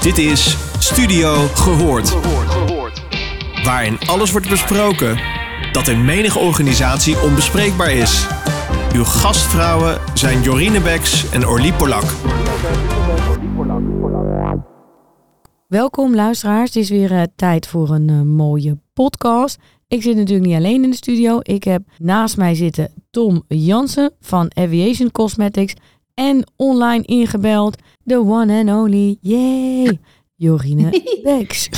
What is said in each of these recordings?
Dit is Studio Gehoord. Waarin alles wordt besproken dat in menige organisatie onbespreekbaar is. Uw gastvrouwen zijn Jorine Beks en Orlie Polak. Welkom luisteraars, het is weer uh, tijd voor een uh, mooie podcast. Ik zit natuurlijk niet alleen in de studio. Ik heb naast mij zitten Tom Jansen van Aviation Cosmetics en online ingebeld de one and only, yay, Jorine Beks.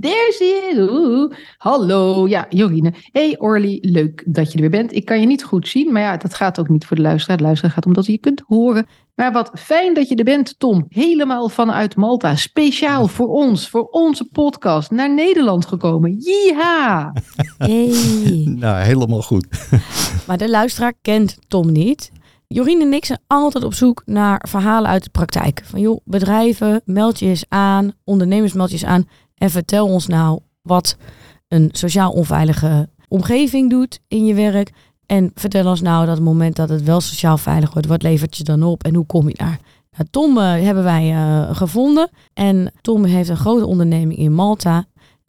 There she is. Oeh. Hallo, ja, Jorine. Hey Orly, leuk dat je er weer bent. Ik kan je niet goed zien, maar ja, dat gaat ook niet voor de luisteraar. De luisteraar gaat omdat je je kunt horen. Maar wat fijn dat je er bent, Tom. Helemaal vanuit Malta. Speciaal voor ons, voor onze podcast, naar Nederland gekomen. Jiha! Hey. Nou, helemaal goed. Maar de luisteraar kent Tom niet. Jorine en ik zijn altijd op zoek naar verhalen uit de praktijk. Van joh, bedrijven, meld je eens aan, ondernemers meld je eens aan. En vertel ons nou wat een sociaal onveilige omgeving doet in je werk. En vertel ons nou dat het moment dat het wel sociaal veilig wordt, wat levert je dan op en hoe kom je daar? Nou, Tom uh, hebben wij uh, gevonden. En Tom heeft een grote onderneming in Malta.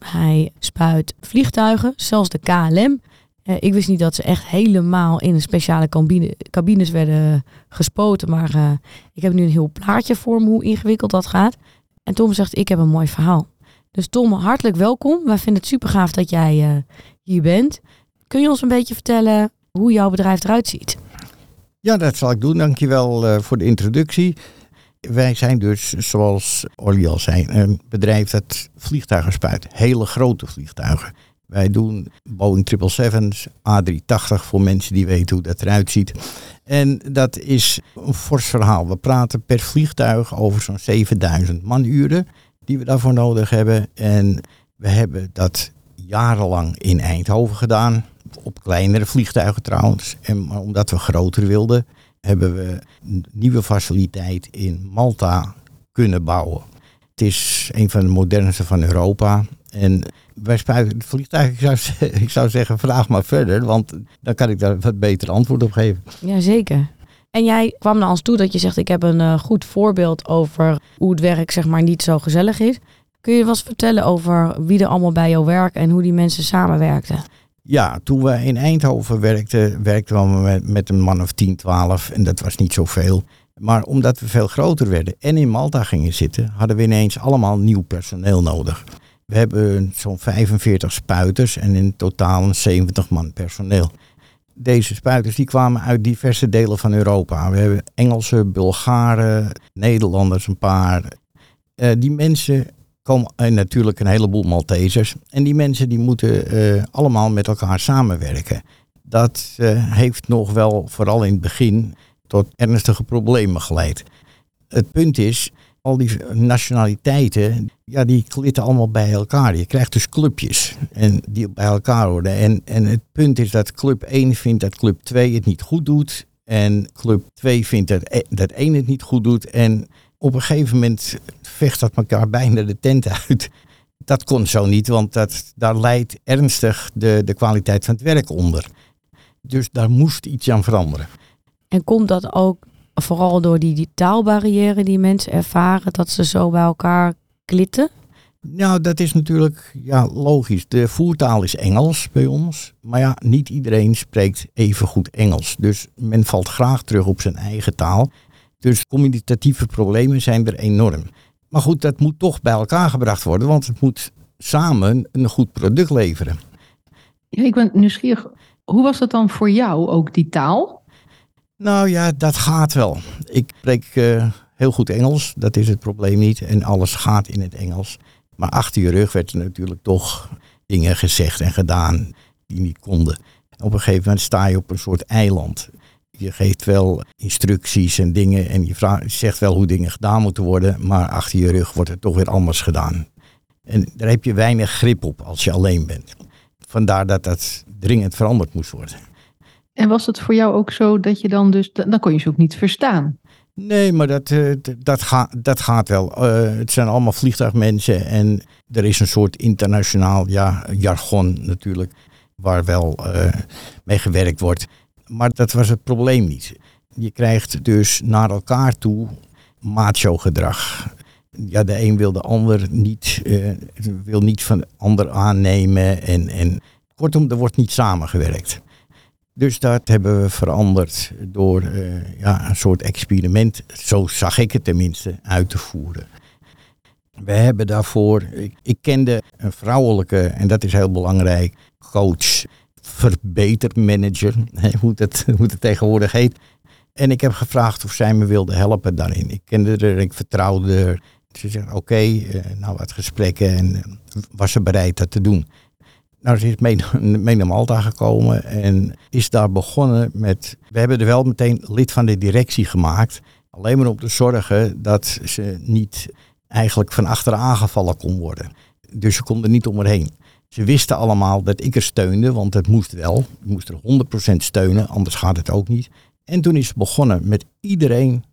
Hij spuit vliegtuigen, zelfs de KLM. Uh, ik wist niet dat ze echt helemaal in een speciale cabine, cabines werden gespoten. Maar ik heb nu een heel plaatje voor me hoe ingewikkeld dat gaat. En Tom zegt, ik heb een mooi verhaal. Dus Tom, hartelijk welkom. Wij vinden het super gaaf dat jij uh, hier bent. Kun je ons een beetje vertellen hoe jouw bedrijf eruit ziet? Ja, dat zal ik doen. Dankjewel voor de introductie. Wij zijn dus, zoals Olly al zei, een bedrijf dat vliegtuigen spuit. Hele grote vliegtuigen. Wij doen Boeing 777's, A380 voor mensen die weten hoe dat eruit ziet. En dat is een fors verhaal. We praten per vliegtuig over zo'n 7000 manuren die we daarvoor nodig hebben. En we hebben dat jarenlang in Eindhoven gedaan. Op kleinere vliegtuigen trouwens. En omdat we groter wilden, hebben we een nieuwe faciliteit in Malta kunnen bouwen. Het is een van de modernste van Europa. En wij spuiten het vliegtuig, ik zou, ik zou zeggen, vraag maar verder, want dan kan ik daar wat beter antwoord op geven. Jazeker. En jij kwam naar ons toe dat je zegt, ik heb een uh, goed voorbeeld over hoe het werk zeg maar niet zo gezellig is. Kun je eens vertellen over wie er allemaal bij jou werkt en hoe die mensen samenwerkten? Ja, toen we in Eindhoven werkten, werkten we met, met een man of 10, 12 en dat was niet zoveel. Maar omdat we veel groter werden en in Malta gingen zitten, hadden we ineens allemaal nieuw personeel nodig. We hebben zo'n 45 spuiters en in totaal een 70 man personeel deze spuiters die kwamen uit diverse delen van Europa. We hebben Engelsen, Bulgaren, Nederlanders een paar. Uh, die mensen komen en natuurlijk een heleboel Maltesers. En die mensen die moeten uh, allemaal met elkaar samenwerken. Dat heeft nog wel, vooral in het begin, tot ernstige problemen geleid. Het punt is, al die nationaliteiten, ja, die klitten allemaal bij elkaar. Je krijgt dus clubjes en die bij elkaar worden. En, en het punt is dat club 1 vindt dat club 2 het niet goed doet. En club 2 vindt dat, e, dat 1 het niet goed doet. En op een gegeven moment vecht dat elkaar bijna de tent uit. Dat kon zo niet, want dat, daar leidt ernstig de, de kwaliteit van het werk onder. Dus daar moest iets aan veranderen. En komt dat ook vooral door die, die taalbarrière die mensen ervaren, dat ze zo bij elkaar klitten? Nou, dat is natuurlijk ja, logisch. De voertaal is Engels bij ons. Maar ja, niet iedereen spreekt even goed Engels. Dus men valt graag terug op zijn eigen taal. Dus communicatieve problemen zijn er enorm. Maar goed, dat moet toch bij elkaar gebracht worden, want het moet samen een goed product leveren. Ja, ik ben nieuwsgierig. Hoe was dat dan voor jou, ook die taal? Nou ja, dat gaat wel. Ik spreek uh, heel goed Engels, dat is het probleem niet. En alles gaat in het Engels. Maar achter je rug werd er natuurlijk toch dingen gezegd en gedaan die niet konden. Op een gegeven moment sta je op een soort eiland. Je geeft wel instructies en dingen en je vraagt, zegt wel hoe dingen gedaan moeten worden, maar achter je rug wordt het toch weer anders gedaan. En daar heb je weinig grip op als je alleen bent. Vandaar dat dat dringend veranderd moest worden. En was het voor jou ook zo dat je dan dus, dan kon je ze ook niet verstaan? Nee, maar dat, uh, dat, gaat, dat gaat wel. Uh, het zijn allemaal vliegtuigmensen en er is een soort internationaal ja, jargon natuurlijk, waar wel uh, mee gewerkt wordt. Maar dat was het probleem niet. Je krijgt dus naar elkaar toe macho gedrag. Ja, de een wil de ander niet, wil niet van de ander aannemen. En, en kortom, er wordt niet samengewerkt. Dus dat hebben we veranderd door uh, ja, een soort experiment, zo zag ik het tenminste, uit te voeren. We hebben daarvoor, ik, kende een vrouwelijke, en dat is heel belangrijk, coach, verbetermanager, hoe het, hoe het tegenwoordig heet. En ik heb gevraagd of zij me wilde helpen daarin. Ik kende haar, ik vertrouwde haar. Ze zegt oké, uh, nou wat gesprekken en uh, was ze bereid dat te doen. Nou, ze is mee, mee naar Malta gekomen en is daar begonnen met... We hebben er wel meteen lid van de directie gemaakt. Alleen maar om te zorgen dat ze niet eigenlijk van achteren aangevallen kon worden. Dus ze konden niet om haar heen. Ze wisten allemaal dat ik er steunde, want het moest wel. Ik moest er 100% steunen, anders gaat het ook niet. En toen is ze begonnen met iedereen,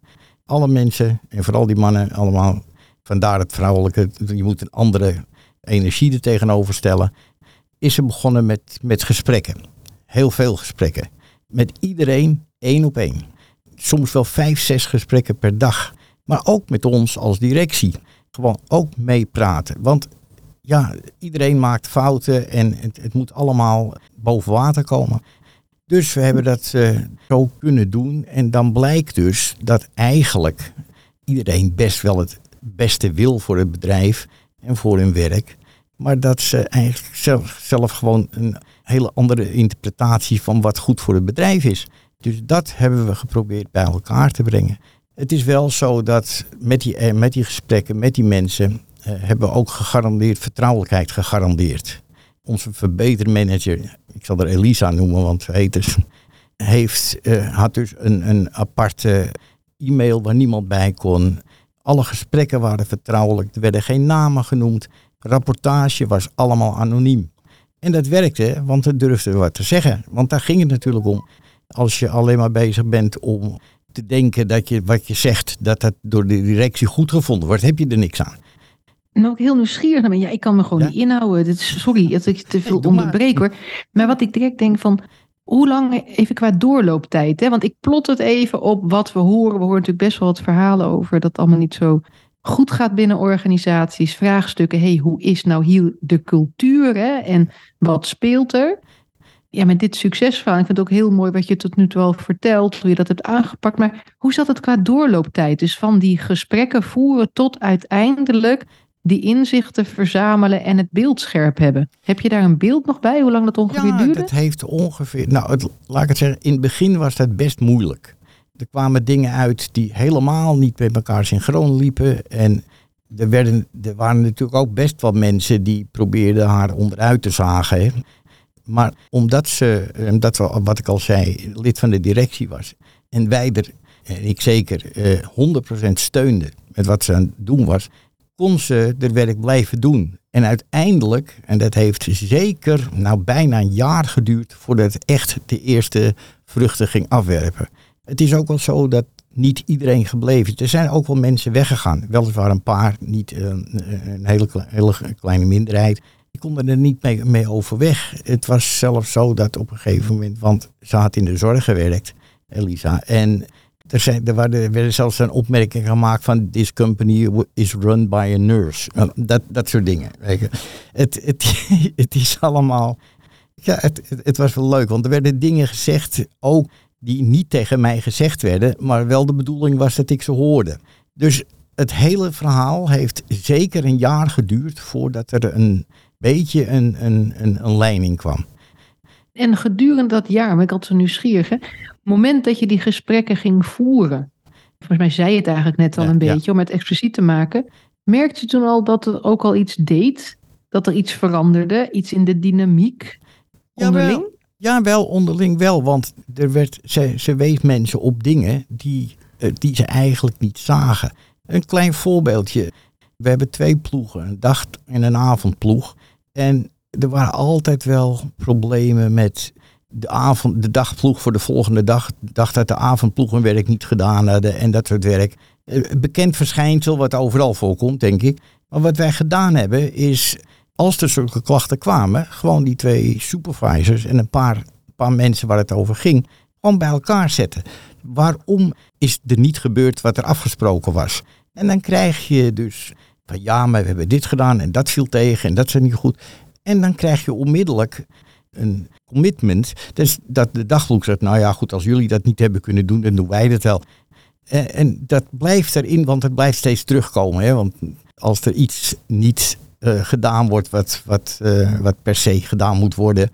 alle mensen en vooral die mannen allemaal. Vandaar het vrouwelijke, je moet een andere energie er tegenover stellen. Is ze begonnen met, met gesprekken. Heel veel gesprekken. Met iedereen één op één. Soms wel vijf, zes gesprekken per dag. Maar ook met ons als directie. Gewoon ook meepraten. Want ja, iedereen maakt fouten en het, het, moet allemaal boven water komen. Dus we hebben dat uh, zo kunnen doen. En dan blijkt dus dat eigenlijk iedereen best wel het beste wil voor het bedrijf en voor hun werk. Maar dat ze eigenlijk zelf, zelf gewoon een hele andere interpretatie van wat goed voor het bedrijf is. Dus dat hebben we geprobeerd bij elkaar te brengen. Het is wel zo dat met die, eh, met die gesprekken, met die mensen, uh, hebben we ook gegarandeerd vertrouwelijkheid gegarandeerd. Onze verbetermanager, ik zal er Elisa noemen, want ze heet dus, heeft, uh, had dus een, een aparte e-mail waar niemand bij kon. Alle gesprekken waren vertrouwelijk, er werden geen namen genoemd. Rapportage was allemaal anoniem. En dat werkte, want we durfden wat te zeggen. Want daar ging het natuurlijk om. Als je alleen maar bezig bent om te denken dat je wat je zegt, dat dat door de directie goed gevonden wordt, heb je er niks aan. En ook heel nieuwsgierig naar Ja, ik kan me gewoon ja? niet inhouden. Dit is, sorry dat ik te veel onderbreek hoor. Maar wat ik direct denk van, hoe lang, even qua doorlooptijd. Hè? Want ik plot het even op wat we horen. We horen natuurlijk best wel wat verhalen over dat het allemaal niet zo goed gaat binnen organisaties. Vraagstukken, hey, hoe is nou hier de cultuur hè? en wat speelt er? Ja, met dit succesverhaal, ik vind het ook heel mooi wat je tot nu toe al vertelt, hoe je dat hebt aangepakt. Maar hoe zat het qua doorlooptijd? Dus van die gesprekken voeren tot uiteindelijk die inzichten verzamelen en het beeld scherp hebben. Heb je daar een beeld nog bij, hoe lang dat ongeveer ja, duurde? dat heeft ongeveer, nou het, laat ik het zeggen, in het begin was dat best moeilijk. Er kwamen dingen uit die helemaal niet met elkaar synchroon liepen. En er, werden, er waren natuurlijk ook best wel mensen die probeerden haar onderuit te zagen. Maar omdat ze, omdat we, wat ik al zei, lid van de directie was. En wij er, en ik zeker, eh, 100% steunden met wat ze aan het doen was. Kon ze het werk blijven doen. En uiteindelijk, en dat heeft zeker nou bijna een jaar geduurd voordat het echt de eerste vruchten ging afwerpen. Het is ook wel zo dat niet iedereen gebleven is. Er zijn ook wel mensen weggegaan. Weliswaar een paar, niet uh, een hele, kleine minderheid. Die konden er niet mee, mee overweg. Het was zelfs zo dat op een gegeven moment, want ze had in de zorg gewerkt, Elisa. En er, zijn, er, er werden zelfs een opmerking gemaakt van this company is run by a nurse. Dat, dat soort dingen. Het, het, het is allemaal. Ja, het, het, het was wel leuk, want er werden dingen gezegd, ook die niet tegen mij gezegd werden, maar wel de bedoeling was dat ik ze hoorde. Dus het hele verhaal heeft zeker een jaar geduurd voordat er een beetje een, een, een, een leiding kwam. En gedurende dat jaar, ben ik altijd zo nieuwsgierig, hè? het moment dat je die gesprekken ging voeren, volgens mij zei je het eigenlijk net al Ja, een ja. beetje, om het expliciet te maken, merkte je toen al dat er ook al iets deed? Dat er iets veranderde, iets in de dynamiek onderling? Ja, wel onderling wel, want er werd, ze, ze wees mensen op dingen die, eh, die ze eigenlijk niet zagen. Een klein voorbeeldje. We hebben twee ploegen, een dag- en een avondploeg. En er waren altijd wel problemen met de, avond, de dagploeg voor de volgende dag. Dacht dat de avondploeg hun werk niet gedaan hadden en dat soort werk. Eh, Bekend verschijnsel wat overal voorkomt, denk ik. Maar wat wij gedaan hebben is, als er zulke klachten kwamen, gewoon die twee supervisors en een paar, paar mensen waar het over ging, gewoon bij elkaar zetten. Waarom is er niet gebeurd wat er afgesproken was? En dan krijg je dus van ja, maar we hebben dit gedaan en dat viel tegen en dat is niet goed. En dan krijg je onmiddellijk een commitment. Dus dat de dagboek zegt, nou ja goed, als jullie dat niet hebben kunnen doen, dan doen wij dat wel. En, en dat blijft erin, want het blijft steeds terugkomen. Hè? Want als er iets niet uh, gedaan wordt wat, wat, uh, wat per se gedaan moet worden,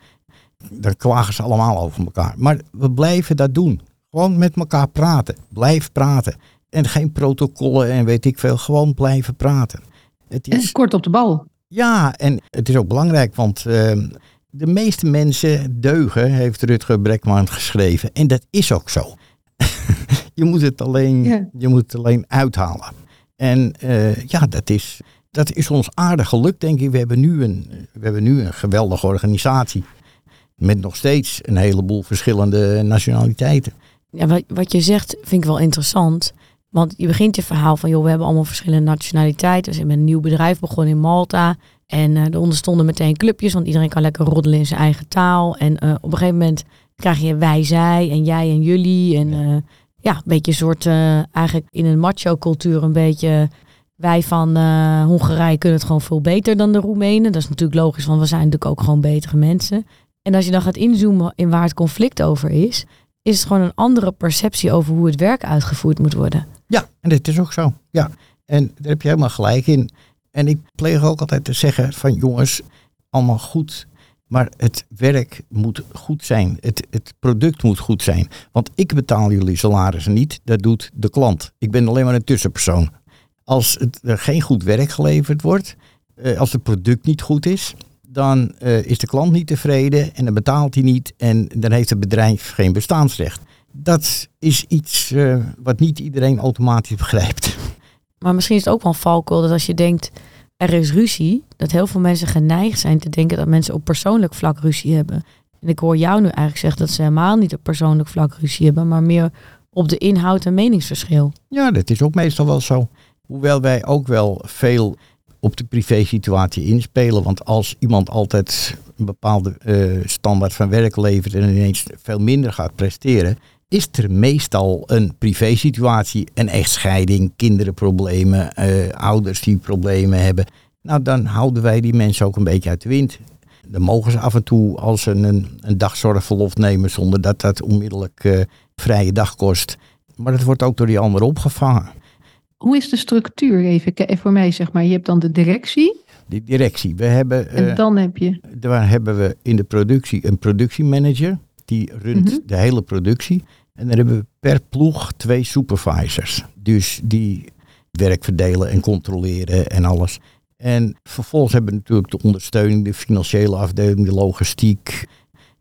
dan klagen ze allemaal over elkaar. Maar we blijven dat doen. Gewoon met elkaar praten. Blijf praten. En geen protocollen en weet ik veel. Gewoon blijven praten. Het is kort op de bal. Ja, en het is ook belangrijk, want uh, de meeste mensen deugen, heeft Rutger Brekman geschreven. En dat is ook zo. je, moet het alleen, ja. je moet het alleen uithalen. En uh, ja, dat is, dat is ons aardig gelukt, denk ik. We hebben nu een, we hebben nu een geweldige organisatie. Met nog steeds een heleboel verschillende nationaliteiten. Ja, wat, wat je zegt vind ik wel interessant. Want je begint je verhaal van, joh, we hebben allemaal verschillende nationaliteiten. We zijn met een nieuw bedrijf begonnen in Malta. En uh, er onderstonden meteen clubjes, want iedereen kan lekker roddelen in zijn eigen taal. En uh, op een gegeven moment krijg je wij, zij en jij en jullie. En uh, ja, een beetje een soort, eigenlijk in een macho cultuur een beetje... Wij van Hongarije kunnen het gewoon veel beter dan de Roemenen. Dat is natuurlijk logisch, want we zijn natuurlijk ook gewoon betere mensen. En als je dan gaat inzoomen in waar het conflict over is, is het gewoon een andere perceptie over hoe het werk uitgevoerd moet worden. Ja, en dit is ook zo. Ja, en daar heb je helemaal gelijk in. En ik pleeg ook altijd te zeggen van jongens, allemaal goed. Maar het werk moet goed zijn. Het, het product moet goed zijn. Want ik betaal jullie salarissen niet. Dat doet de klant. Ik ben alleen maar een tussenpersoon. Als het, er geen goed werk geleverd wordt, eh, als het product niet goed is, dan uh, is de klant niet tevreden en dan betaalt hij niet en dan heeft het bedrijf geen bestaansrecht. Dat is iets uh, wat niet iedereen automatisch begrijpt. Maar misschien is het ook wel een valkuil dat als je denkt er is ruzie, dat heel veel mensen geneigd zijn te denken dat mensen op persoonlijk vlak ruzie hebben. En ik hoor jou nu eigenlijk zeggen dat ze helemaal niet op persoonlijk vlak ruzie hebben, maar meer op de inhoud en meningsverschil. Ja, dat is ook meestal wel zo. Hoewel wij ook wel veel op de privé-situatie inspelen. Want als iemand altijd een bepaalde uh, standaard van werk levert en ineens veel minder gaat presteren, is er meestal een privé-situatie, een echtscheiding, kinderenproblemen, uh, ouders die problemen hebben. Nou, dan houden wij die mensen ook een beetje uit de wind. Dan mogen ze af en toe als ze een, een dagzorgverlof nemen zonder dat dat onmiddellijk uh, vrije dag kost. Maar dat wordt ook door die anderen opgevangen. Hoe is de structuur even voor mij, zeg maar? Je hebt dan de directie. De directie. We hebben, en uh, dan heb je. Daar hebben we in de productie een productiemanager. Die runt mm -hmm. de hele productie. En dan hebben we per ploeg twee supervisors. Dus die werk verdelen en controleren en alles. En vervolgens hebben we natuurlijk de ondersteuning, de financiële afdeling, de logistiek,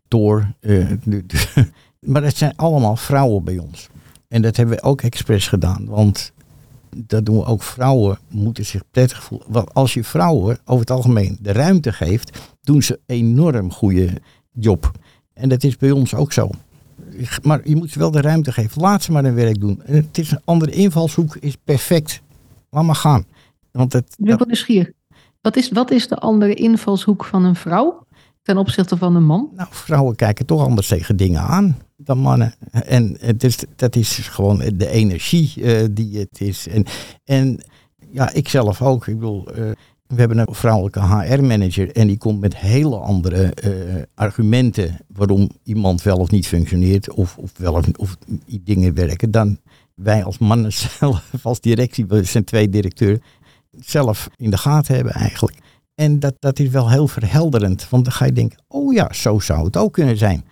door. Uh, maar dat zijn allemaal vrouwen bij ons. En dat hebben we ook expres gedaan. Want dat doen we ook vrouwen, moeten zich prettig voelen. Want als je vrouwen over het algemeen de ruimte geeft, doen ze enorm goede job. En dat is bij ons ook zo. Maar je moet ze wel de ruimte geven. Laat ze maar hun werk doen. En het is een andere invalshoek, is perfect. Laat maar gaan. Want het, ik ben wel nieuwsgierig. Wat is, wat is de andere invalshoek van een vrouw ten opzichte van een man? Nou, vrouwen kijken toch anders tegen dingen aan dan mannen. En is, dat is gewoon de energie uh, die het is. En, en ja, ik zelf ook. Ik bedoel, uh, we hebben een vrouwelijke HR-manager en die komt met hele andere uh, argumenten waarom iemand wel of niet functioneert of, of wel of, of dingen werken dan wij als mannen zelf, als directie, we zijn twee directeuren, zelf in de gaten hebben eigenlijk. En dat, dat is wel heel verhelderend, want dan ga je denken, oh ja, zo zou het ook kunnen zijn.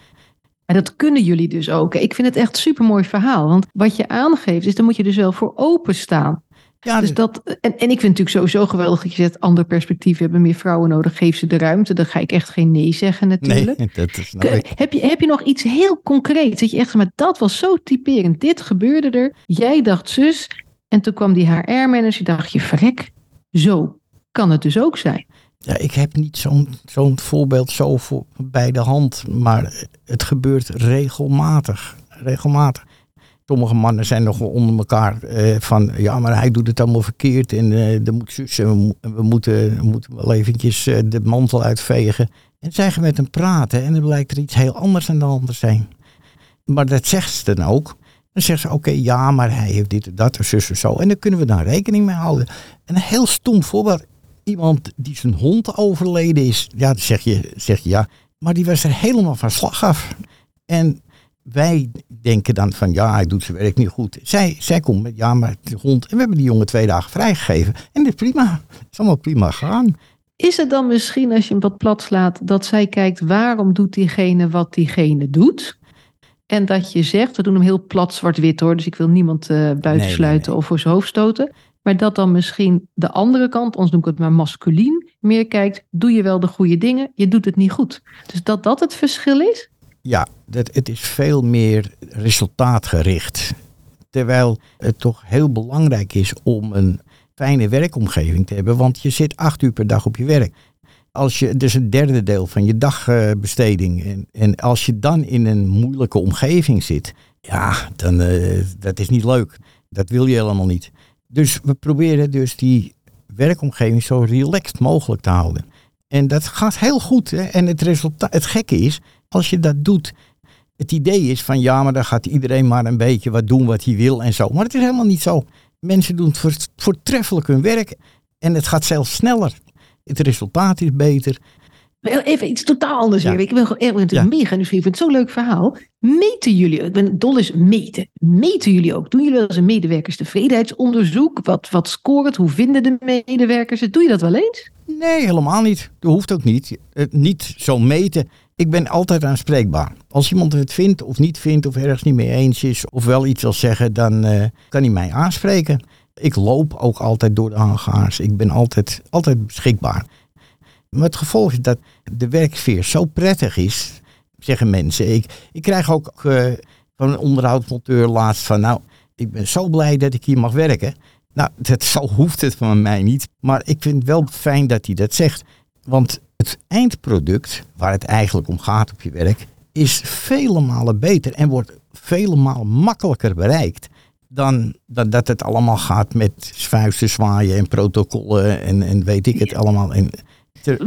En dat kunnen jullie dus ook. Ik vind het echt een supermooi verhaal. Want wat je aangeeft, is dan moet je dus wel voor openstaan. Ja, dus dat, en, en ik vind het natuurlijk sowieso geweldig dat je zegt, ander perspectief, we hebben meer vrouwen nodig, geef ze de ruimte. Dan ga ik echt geen nee zeggen natuurlijk. Nee, dat is nou heb, je, heb je nog iets heel concreets, dat je echt maar dat was zo typerend, dit gebeurde er, jij dacht zus, en toen kwam die HR-manager, dacht je, verrek, zo kan het dus ook zijn. Ja, ik heb niet zo'n zo'n voorbeeld zo voor, bij de hand, maar het gebeurt regelmatig. Regelmatig. Sommige mannen zijn nog wel onder elkaar eh, van, ja, maar hij doet het allemaal verkeerd en uh, er moet zus we, we, moeten, moeten wel eventjes uh, de mantel uitvegen. En zij gaan met hem praten en dan blijkt er iets heel anders aan de hand te zijn. Maar dat zegt ze dan ook. Dan zeggen ze, oké, ja, maar hij heeft dit en dat, en zus en zo. En daar kunnen we dan rekening mee houden. En een heel stom voorbeeld. Iemand die zijn hond overleden is. Ja, zeg je, zeg je ja. Maar die was er helemaal van slag af. En wij denken dan van, ja, hij doet zijn werk niet goed. Zij, zij komt met, ja, maar de hond. En we hebben die jongen twee dagen vrijgegeven. En dat is prima. Het is allemaal prima gegaan. Is het dan misschien, als je hem wat plat slaat, dat zij kijkt waarom doet diegene wat diegene doet? En dat je zegt, we doen hem heel plat zwart-wit hoor, dus ik wil niemand uh, buitensluiten nee, of voor zijn hoofd stoten. Maar dat dan misschien de andere kant, ons noem ik het maar masculien, meer kijkt, doe je wel de goede dingen, je doet het niet goed. Dus dat dat het verschil is? Ja, het is veel meer resultaatgericht. Terwijl het toch heel belangrijk is om een fijne werkomgeving te hebben, want je zit acht uur per dag op je werk. Als je, dus een derde deel van je dagbesteding. En, en als je dan in een moeilijke omgeving zit, ja, dan uh, dat is niet leuk. Dat wil je helemaal niet. Dus we proberen dus die werkomgeving zo relaxed mogelijk te houden. En dat gaat heel goed. Hè? En het resultaat, het gekke is, als je dat doet, het idee is van ja, maar dan gaat iedereen maar een beetje wat doen wat hij wil en zo. Maar het is helemaal niet zo. Mensen doen voortreffelijk hun werk en het gaat zelfs sneller. Het resultaat is beter. Even iets totaal anders ja. weer. Ik ben gewoon echt ja. mega nieuwsgierig. Ik vind het zo'n leuk verhaal. Meten jullie, ik ben dol is meten. Meten jullie ook? Doen jullie wel eens een medewerkerstevredenheidsonderzoek? Wat, wat scoort? Hoe vinden de medewerkers het? Doe je dat wel eens? Nee, helemaal niet. Dat hoeft ook niet. niet zo meten. Ik ben altijd aanspreekbaar. Als iemand het vindt of niet vindt of ergens niet mee eens is of wel iets wil zeggen, dan uh, kan hij mij aanspreken. Ik loop ook altijd door de hangaars. Ik ben altijd, altijd beschikbaar. Maar het gevolg is dat de werksfeer zo prettig is, zeggen mensen. Ik, ik krijg ook uh, van een onderhoudsmonteur laatst van, nou, ik ben zo blij dat ik hier mag werken. Nou, dat zo hoeft het van mij niet. Maar ik vind het wel fijn dat hij dat zegt. Want het eindproduct, waar het eigenlijk om gaat op je werk, is vele malen beter en wordt vele malen makkelijker bereikt dan, dan dat het allemaal gaat met vuisten zwaaien en protocollen en, en weet ik het allemaal. En,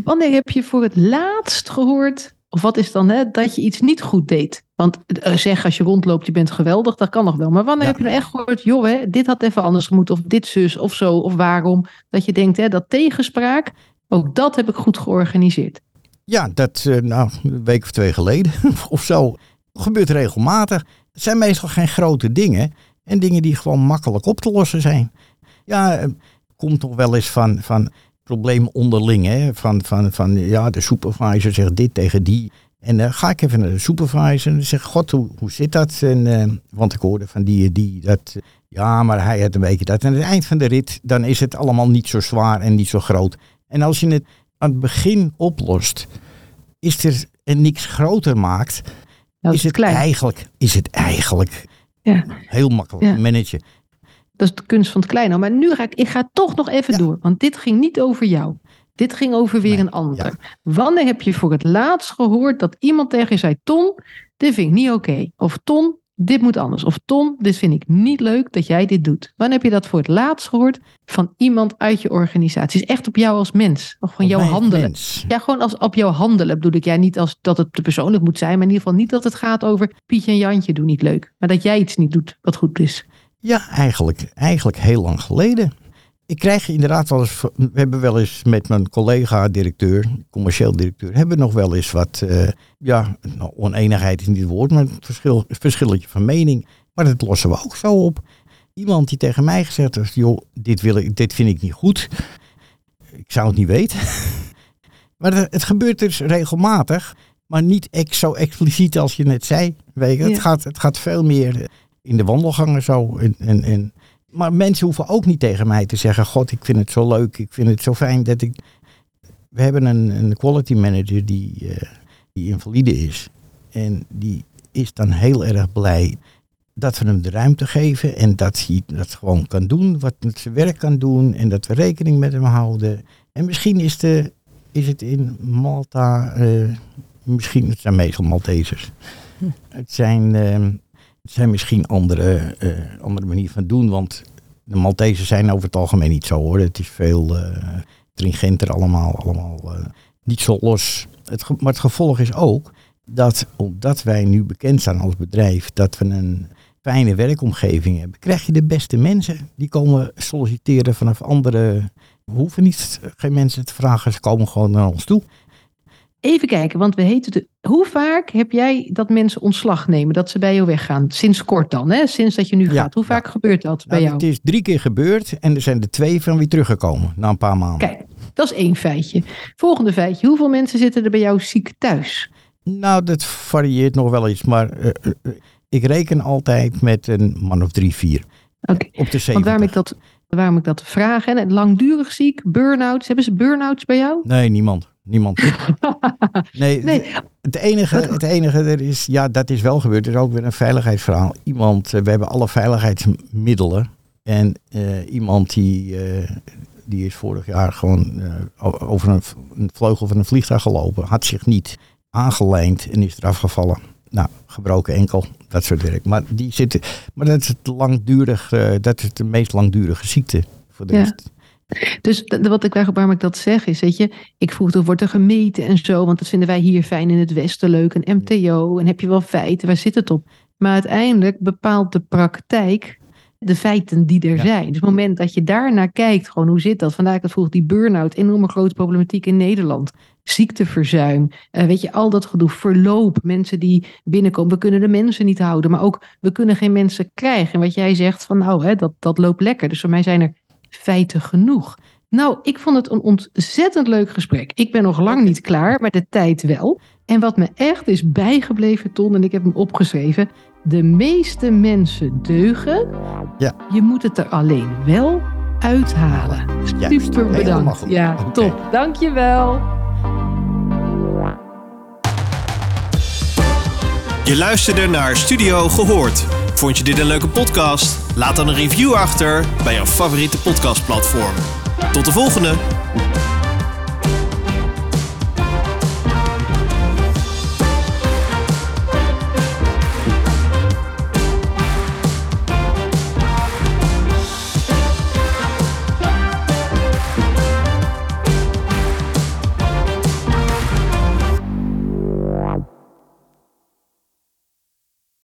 Wanneer heb je voor het laatst gehoord, of wat is dan, hè, dat je iets niet goed deed? Want uh, zeg als je rondloopt, je bent geweldig, dat kan nog wel. Maar wanneer heb je nou echt gehoord, joh, hè, dit had even anders moeten, of dit zus, of zo, of waarom? Dat je denkt, hè, dat tegenspraak, ook dat heb ik goed georganiseerd. Ja, dat, uh, nou, een week of twee geleden, of zo. Gebeurt regelmatig. Het zijn meestal geen grote dingen. En dingen die gewoon makkelijk op te lossen zijn. Ja, eh, komt toch wel eens van, van probleem onderling. Hè? Van, van, van ja, de supervisor zegt dit tegen die. En dan uh, ga ik even naar de supervisor en zeg, god, hoe, hoe zit dat? En, uh, want ik hoorde van die die dat, ja, maar hij had een beetje dat. En aan het eind van de rit, dan is het allemaal niet zo zwaar en niet zo groot. En als je het aan het begin oplost, is er en niks groter maakt, is, het klein. eigenlijk, is het eigenlijk ja. heel makkelijk Ja. managen. Dat is de kunst van het kleine. Maar nu ga ik, ik ga toch nog even Ja. door. Want dit ging niet over jou. Dit ging over weer Nee, een ander. Wanneer heb je voor het laatst gehoord dat iemand tegen je zei: Ton, dit vind ik niet oké. Of Ton, dit moet anders. Of Ton, dit vind ik niet leuk dat jij dit doet. Wanneer heb je dat voor het laatst gehoord van iemand uit je organisatie? Is echt op jou als mens. Of van Op jouw handelen. mens. Ja, gewoon als op jouw handelen bedoel ik. Ja, niet als dat het te persoonlijk moet zijn. Maar in ieder geval niet dat het gaat over Pietje en Jantje doen niet leuk. Maar dat jij iets niet doet wat goed is. Ja, eigenlijk, eigenlijk heel lang geleden. Ik krijg inderdaad wel eens, we hebben wel eens met mijn collega-directeur, commercieel directeur, hebben we nog wel eens wat, eh, ja, nou, oneenigheid is niet het woord, maar een verschil, verschilletje van mening. Maar dat lossen we ook zo op. Iemand die tegen mij gezegd heeft, joh, dit, wil ik, dit vind ik niet goed. Ik zou het niet weten. maar het, het gebeurt dus regelmatig, maar niet ex, zo expliciet als je net zei. Weet je, Ja. het, gaat, het gaat veel meer in de wandelgangen zo. En, en, en, maar mensen hoeven ook niet tegen mij te zeggen: God, ik vind het zo leuk, ik vind het zo fijn dat ik. We hebben een, een quality manager die, eh, die invalide is. En die is dan heel erg blij dat we hem de ruimte geven en dat hij dat gewoon kan doen, wat met zijn werk kan doen en dat we rekening met hem houden. En misschien is, de, is het in Malta, eh, misschien, het zijn meestal Maltesers. Het zijn, eh, het zijn misschien andere, eh andere manier van doen, want de Maltesers zijn over het algemeen niet zo hoor. Het is veel eh stringenter allemaal, allemaal eh, niet zo los. Het, maar het gevolg is ook dat omdat wij nu bekend staan als bedrijf, dat we een fijne werkomgeving hebben, krijg je de beste mensen. Die komen solliciteren vanaf andere. We hoeven niet, geen mensen te vragen, ze komen gewoon naar ons toe. Even kijken, want we heten de. Hoe vaak heb jij dat mensen ontslag nemen, dat ze bij jou weggaan? Sinds kort dan, hè? Sinds dat je nu Ja, gaat. Hoe vaak ja. gebeurt dat bij Nou, jou? het is drie keer gebeurd en er zijn er twee van weer teruggekomen na een paar maanden. Kijk, dat is één feitje. Volgende feitje. Hoeveel mensen zitten er bij jou ziek thuis? Nou, dat varieert nog wel iets, maar eh, eh, eh, ik reken altijd met een man of drie, vier. Oké. Op de Want waarom ik 70. dat, waarom ik dat vraag, hè? langdurig ziek, burn-outs. Hebben ze burn-outs bij jou? Nee, niemand. Niemand. Nee, Nee. Het enige, het enige er is, ja, dat is wel gebeurd. Er is ook weer een veiligheidsverhaal. Iemand, eh, we hebben alle veiligheidsmiddelen. En eh, iemand die, eh, die is vorig jaar gewoon over een, een vleugel van een vliegtuig gelopen. Had zich niet aangelijnd en is eraf gevallen. Nou, gebroken enkel, dat soort werk. Maar, die zitten, maar dat is het langdurig, dat is de meest langdurige ziekte. Voor de Ja. rest. Dus wat ik, waar- waarom ik dat zeg is, weet je, ik vroeg toch wordt er gemeten en zo, want dat vinden wij hier fijn in het Westen leuk, een MTO, en heb je wel feiten, waar zit het op? Maar uiteindelijk bepaalt de praktijk de feiten die er Ja. zijn. Dus op het moment dat je daarnaar kijkt, gewoon hoe zit dat? Vandaar dat ik vroeg, die burn-out, enorme grote problematiek in Nederland. Ziekteverzuim, eh, weet je, al dat gedoe, verloop, mensen die binnenkomen. We kunnen de mensen niet houden, maar ook we kunnen geen mensen krijgen. En wat jij zegt van nou, hè, dat, dat loopt lekker. Dus voor mij zijn er feiten genoeg. Nou, ik vond het een ontzettend leuk gesprek. Ik ben nog lang niet klaar, maar de tijd wel. En wat me echt is bijgebleven, Ton, en ik heb hem opgeschreven. De meeste mensen deugen. Ja. Je moet het er alleen wel uithalen. Juist. Super bedankt. Ja, top. Dankjewel. Je luisterde naar Studio Gehoord. Vond je dit een leuke podcast? Laat dan een review achter bij jouw favoriete podcastplatform. Tot de volgende!